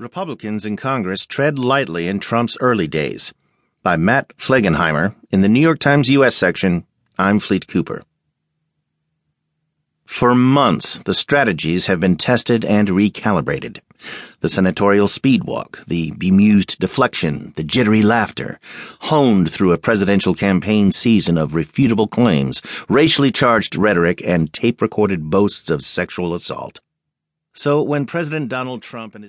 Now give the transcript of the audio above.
Republicans in Congress Tread Lightly in Trump's Early Days by Matt Flegenheimer in the New York Times U.S. section. I'm Fleet Cooper. For months, the strategies have been tested and recalibrated. The senatorial speed walk, the bemused deflection, the jittery laughter, honed through a presidential campaign season of refutable claims, racially charged rhetoric, and tape recorded boasts of sexual assault. So when President Donald Trump and his